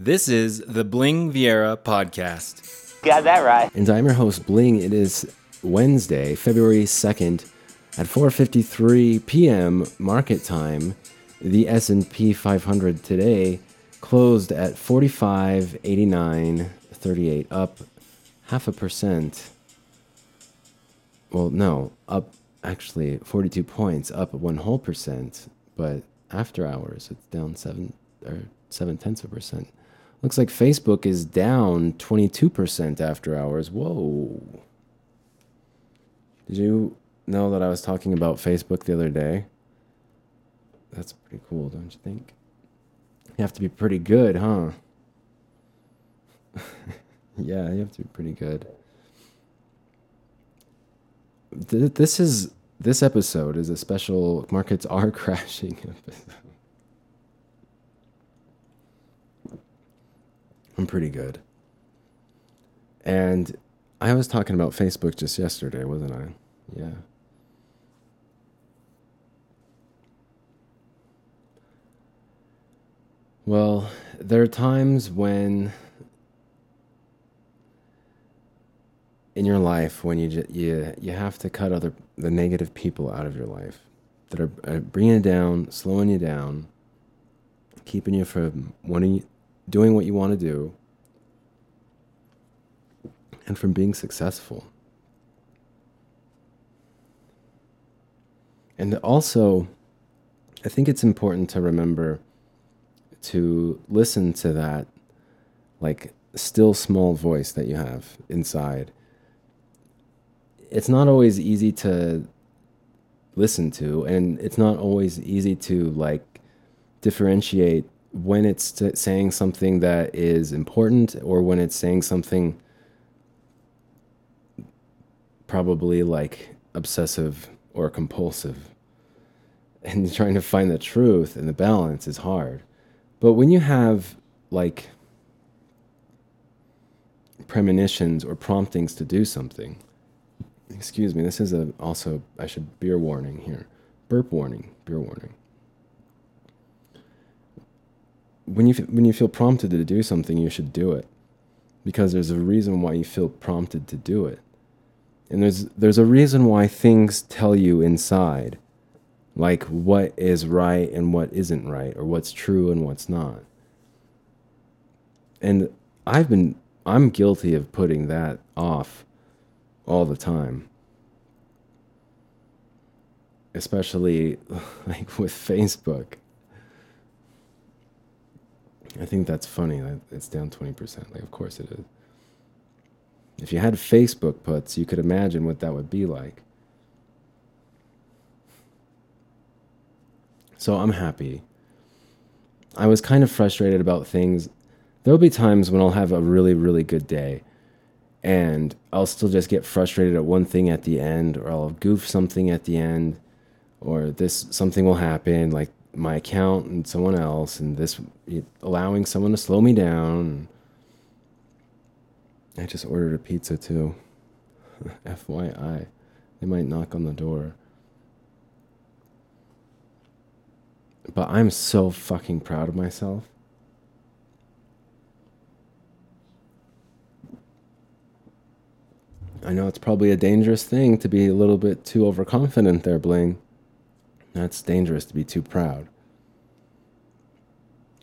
This is the Bling Viera podcast. Got that right. And I'm your host, Bling. It is Wednesday, February 2nd at 4:53 p.m. market time. The S&P 500 today closed at 45.89.38, up half a percent. Well, no, up actually 42 points, up one whole percent. But after hours, it's down seven or seven tenths of a percent. Looks like Facebook is down 22% after hours. Whoa. Did you know that I was talking about Facebook the other day? That's pretty cool, don't you think? You have to be pretty good, huh? yeah, you have to be pretty good. This is this episode is a special markets are crashing episode. I'm pretty good. And I was talking about Facebook just yesterday, wasn't I? Yeah. Well, there are times when in your life when you you you have to cut other the negative people out of your life that are, are bringing you down, slowing you down, keeping you from wanting doing what you want to do, and from being successful. And also, I think it's important to remember to listen to that, like, still small voice that you have inside it's not always easy to listen to and it's not always easy to like differentiate when it's saying something that is important or when it's saying something probably like obsessive or compulsive and trying to find the truth and the balance is hard but when you have like premonitions or promptings to do something excuse me, this is a also I should beer warning here. Burp warning, beer warning. When you when you feel prompted to do something, you should do it. Because there's a reason why you feel prompted to do it. And there's there's a reason why things tell you inside like what is right and what isn't right or what's true and what's not. And I've been I'm guilty of putting that off all the time. Especially like with Facebook. I think that's funny it's down 20%. Like, of course it is. If you had Facebook puts, you could imagine what that would be like. So I'm happy. I was kind of frustrated about things. There'll be times when I'll have a really, really good day and I'll still just get frustrated at one thing at the end, or I'll goof something at the end, or this something will happen, like my account and someone else, and this allowing someone to slow me down. I just ordered a pizza too. FYI, they might knock on the door. But I'm so fucking proud of myself I know it's probably a dangerous thing to be a little bit too overconfident there, Bling. That's dangerous to be too proud.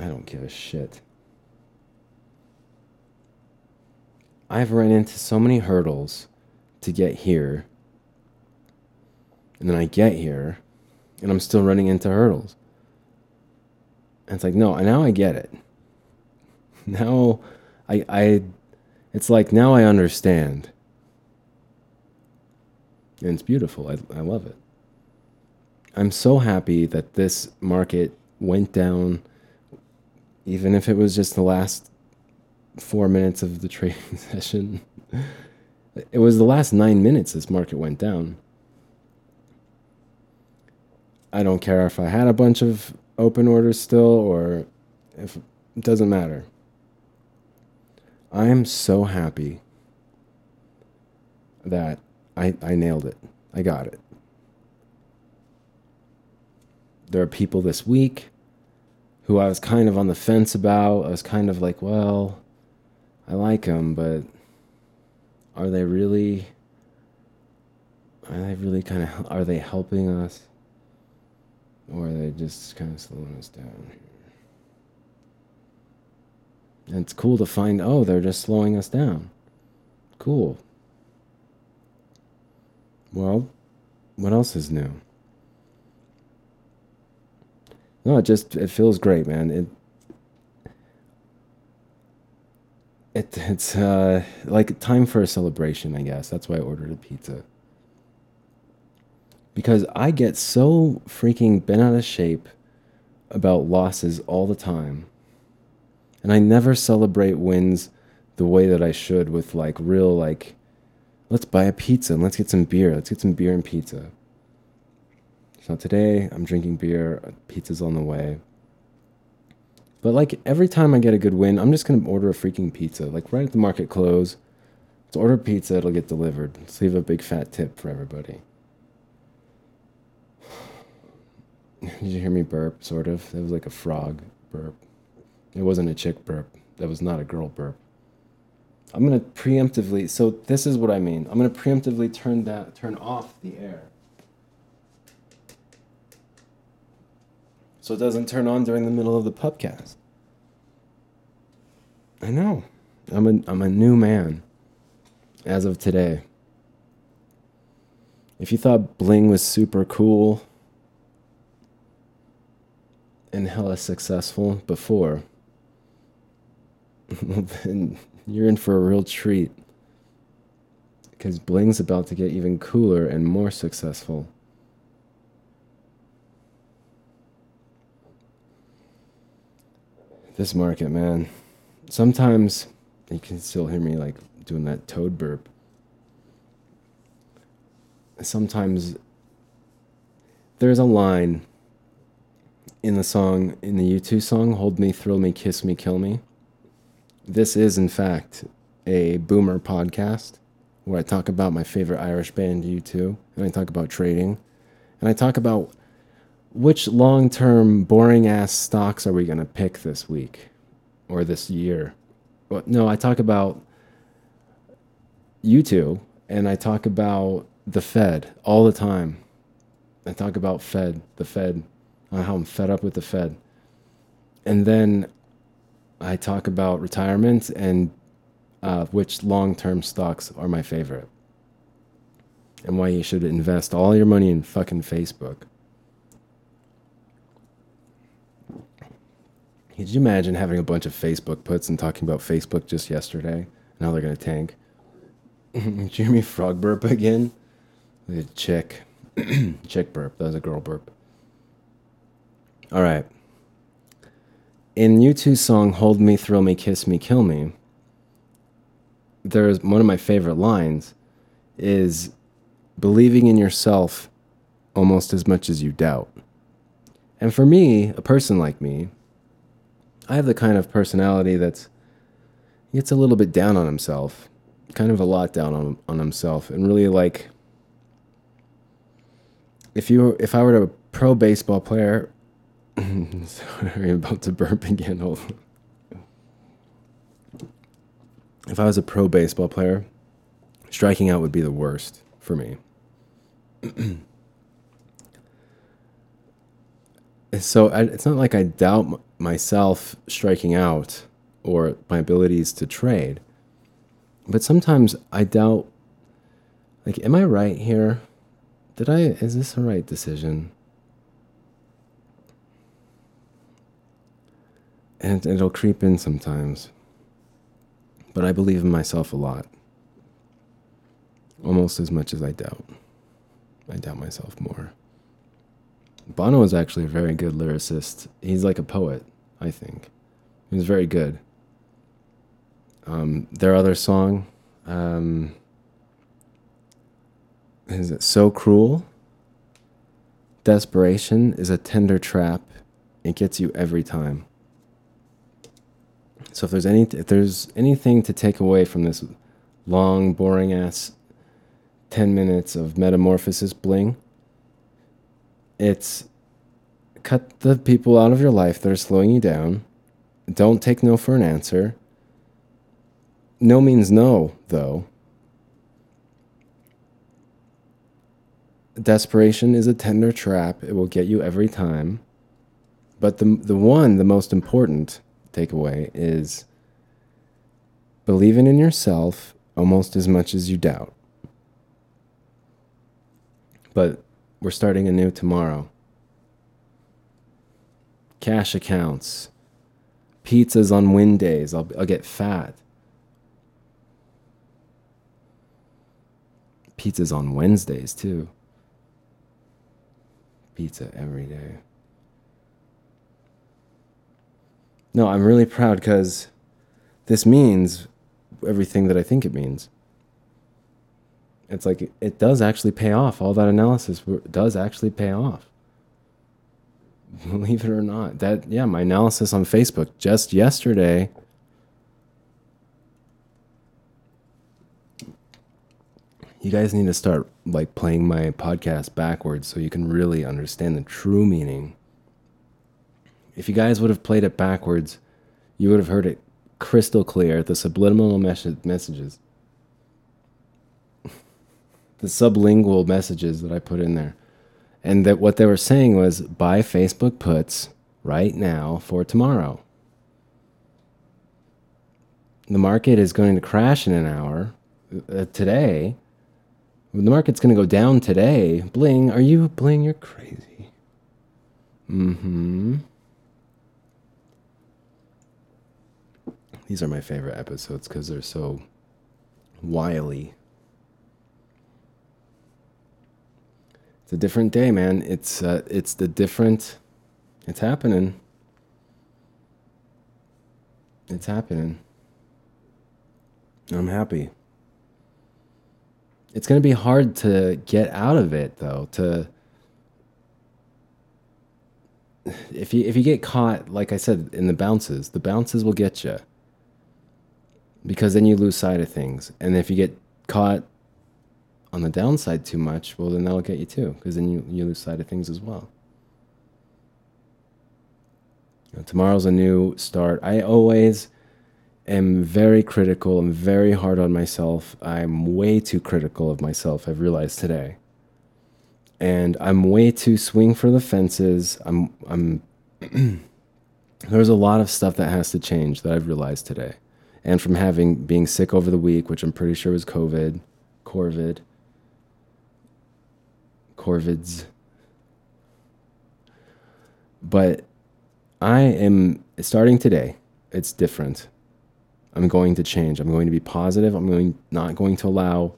I don't give a shit. I've run into so many hurdles to get here. And then I get here and I'm still running into hurdles. And it's like, no, now I get it. Now I I it's like now I understand and it's beautiful. I, I love it. I'm so happy that this market went down, even if it was just the last four minutes of the trading session. It was the last nine minutes this market went down. I don't care if I had a bunch of open orders still or if it doesn't matter. I am so happy that I, I nailed it. I got it. There are people this week who I was kind of on the fence about. I was kind of like, well, I like them, but are they really are they really kind of are they helping us? Or are they just kind of slowing us down and it's cool to find oh they're just slowing us down. Cool. Well what else is new no it just it feels great man it it, it's uh, like time for a celebration, I guess. That's why I ordered a pizza because I get so freaking bent out of shape about losses all the time. And I never celebrate wins the way that I should with like real like let's buy a pizza and let's get some beer. Let's get some beer and pizza. So today I'm drinking beer, uh, pizza's on the way. But like every time I get a good win, I'm just gonna order a freaking pizza. Like right at the market close. Let's order pizza, it'll get delivered. Let's leave a big fat tip for everybody. Did you hear me burp? Sort of. It was like a frog burp. It wasn't a chick burp. That was not a girl burp. I'm gonna preemptively. So this is what I mean. I'm gonna preemptively turn that turn off the air. So it doesn't turn on during the middle of the pubcast. I know. I'm a I'm a new man. As of today. If you thought bling was super cool and hella successful before, then you're in for a real treat. Because Bling's about to get even cooler and more successful. This market, man. Sometimes you can still hear me like doing that toad burp. Sometimes there's a line in the song, in the U2 song, Hold Me, Thrill Me, Kiss Me, Kill Me. This is, in fact, a boomer podcast where I talk about my favorite Irish band, U2, and I talk about trading, and I talk about which long term, boring ass stocks are we going to pick this week or this year. No, I talk about U2, and I talk about the Fed all the time. I talk about Fed, the Fed, how I'm fed up with the Fed. And then I talk about retirement and uh, which long term stocks are my favorite. And why you should invest all your money in fucking Facebook. Could you imagine having a bunch of Facebook puts and talking about Facebook just yesterday and how they're to tank? Jimmy Frog burp again? The chick. chick burp. That was a girl burp. All right. In U2's song Hold Me, Thrill Me, Kiss Me, Kill Me, there's one of my favorite lines is believing in yourself almost as much as you doubt. And for me, a person like me, I have the kind of personality that's gets a little bit down on himself, kind of a lot down on on himself, and really like if you if I were a pro baseball player Sorry, I'm about to burp again. Hold on. If I was a pro baseball player, striking out would be the worst for me. so I, it's not like I doubt myself striking out or my abilities to trade, but sometimes I doubt. Like, am I right here? Did I? Is this a right decision? and it'll creep in sometimes. But I believe in myself a lot. Almost as much as I doubt. I doubt myself more. Bono is actually a very good lyricist. He's like a poet, I think. He's very good. Um, their other song, um, is it So Cruel? Desperation is a tender trap. It gets you every time. So if there's any if there's anything to take away from this long, boring ass ten minutes of metamorphosis bling, it's cut the people out of your life that are slowing you down. Don't take no for an answer. No means no, though. Desperation is a tender trap. It will get you every time. But the the one, the most important takeaway is believing in yourself almost as much as you doubt. But we're starting anew tomorrow. Cash accounts, pizzas on win days. I'll, I'll get fat. Pizzas on Wednesdays, too. Pizza every day. No, I'm really proud because this means everything that I think it means. It's like it does actually pay off. All that analysis does actually pay off. Believe it or not. That yeah, my analysis on Facebook just yesterday You guys need to start like playing my podcast backwards so you can really understand the true meaning. If you guys would have played it backwards, you would have heard it crystal clear the subliminal mes- messages the sublingual messages that I put in there. And that what they were saying was buy Facebook puts right now for tomorrow. The market is going to crash in an hour uh, today. The market's going to go down today. Bling, are you bling? You're crazy. Mm hmm. These are my favorite episodes because they're so wily. It's a different day, man. It's uh, it's the different. It's happening. It's happening. I'm happy. It's going to be hard to get out of it though, to if you if you get caught like I said in the bounces, the bounces will get you because then you lose sight of things. And if you get caught on the downside too much, well, then that'll get you too, because then you, you lose sight of things as well. Know, tomorrow's a new start. I always am very critical. I'm very hard on myself. I'm way too critical of myself, I've realized today. And I'm way too swing for the fences. I'm, I'm, there's a lot of stuff that has to change that I've realized today and from having being sick over the week, which I'm pretty sure was COVID, Corvid, Corvids. But I am starting today. It's different. I'm going to change. I'm going to be positive. I'm going not going to allow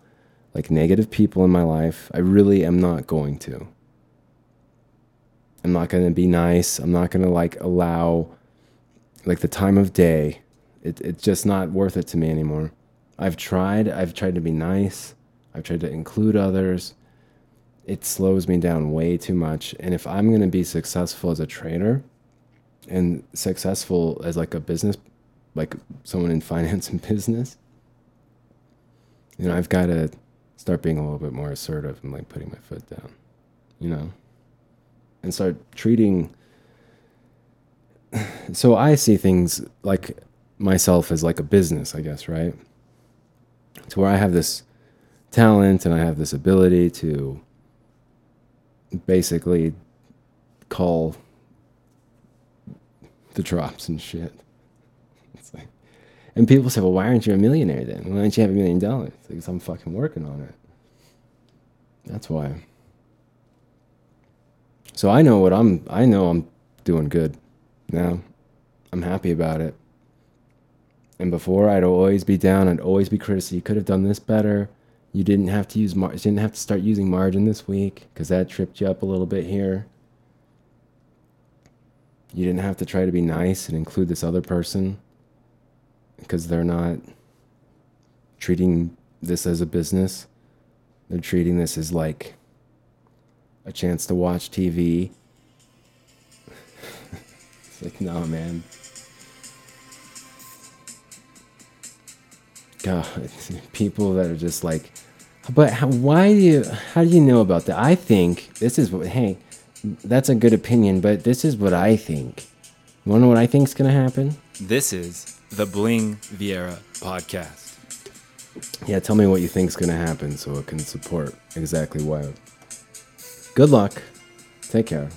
like negative people in my life. I really am not going to. I'm not going to be nice. I'm not going to like allow like the time of day it, it's just not worth it to me anymore. I've tried. I've tried to be nice. I've tried to include others. It slows me down way too much. And if I'm going to be successful as a trader and successful as like a business, like someone in finance and business, you know, I've got to start being a little bit more assertive and like putting my foot down, you know, and start treating. So I see things like myself as like a business, I guess, right? To where I have this talent and I have this ability to basically call the drops and shit. Like, and people say, well, why aren't you a millionaire then? Why don't you have a million dollars? Because I'm fucking working on it. That's why. So I know what I'm, I know I'm doing good now. I'm happy about it. And before, I'd always be down. I'd always be critical. You could have done this better. You didn't have to use mar- you didn't have to start using margin this week because that tripped you up a little bit here. You didn't have to try to be nice and include this other person because they're not treating this as a business. They're treating this as like a chance to watch TV. it's like, no, man. God, people that are just like, but how, why do you? How do you know about that? I think this is what. Hey, that's a good opinion, but this is what I think. You wanna know what I think's gonna happen? This is the Bling Viera podcast. Yeah, tell me what you think's gonna happen so it can support exactly what. Good luck. Take care.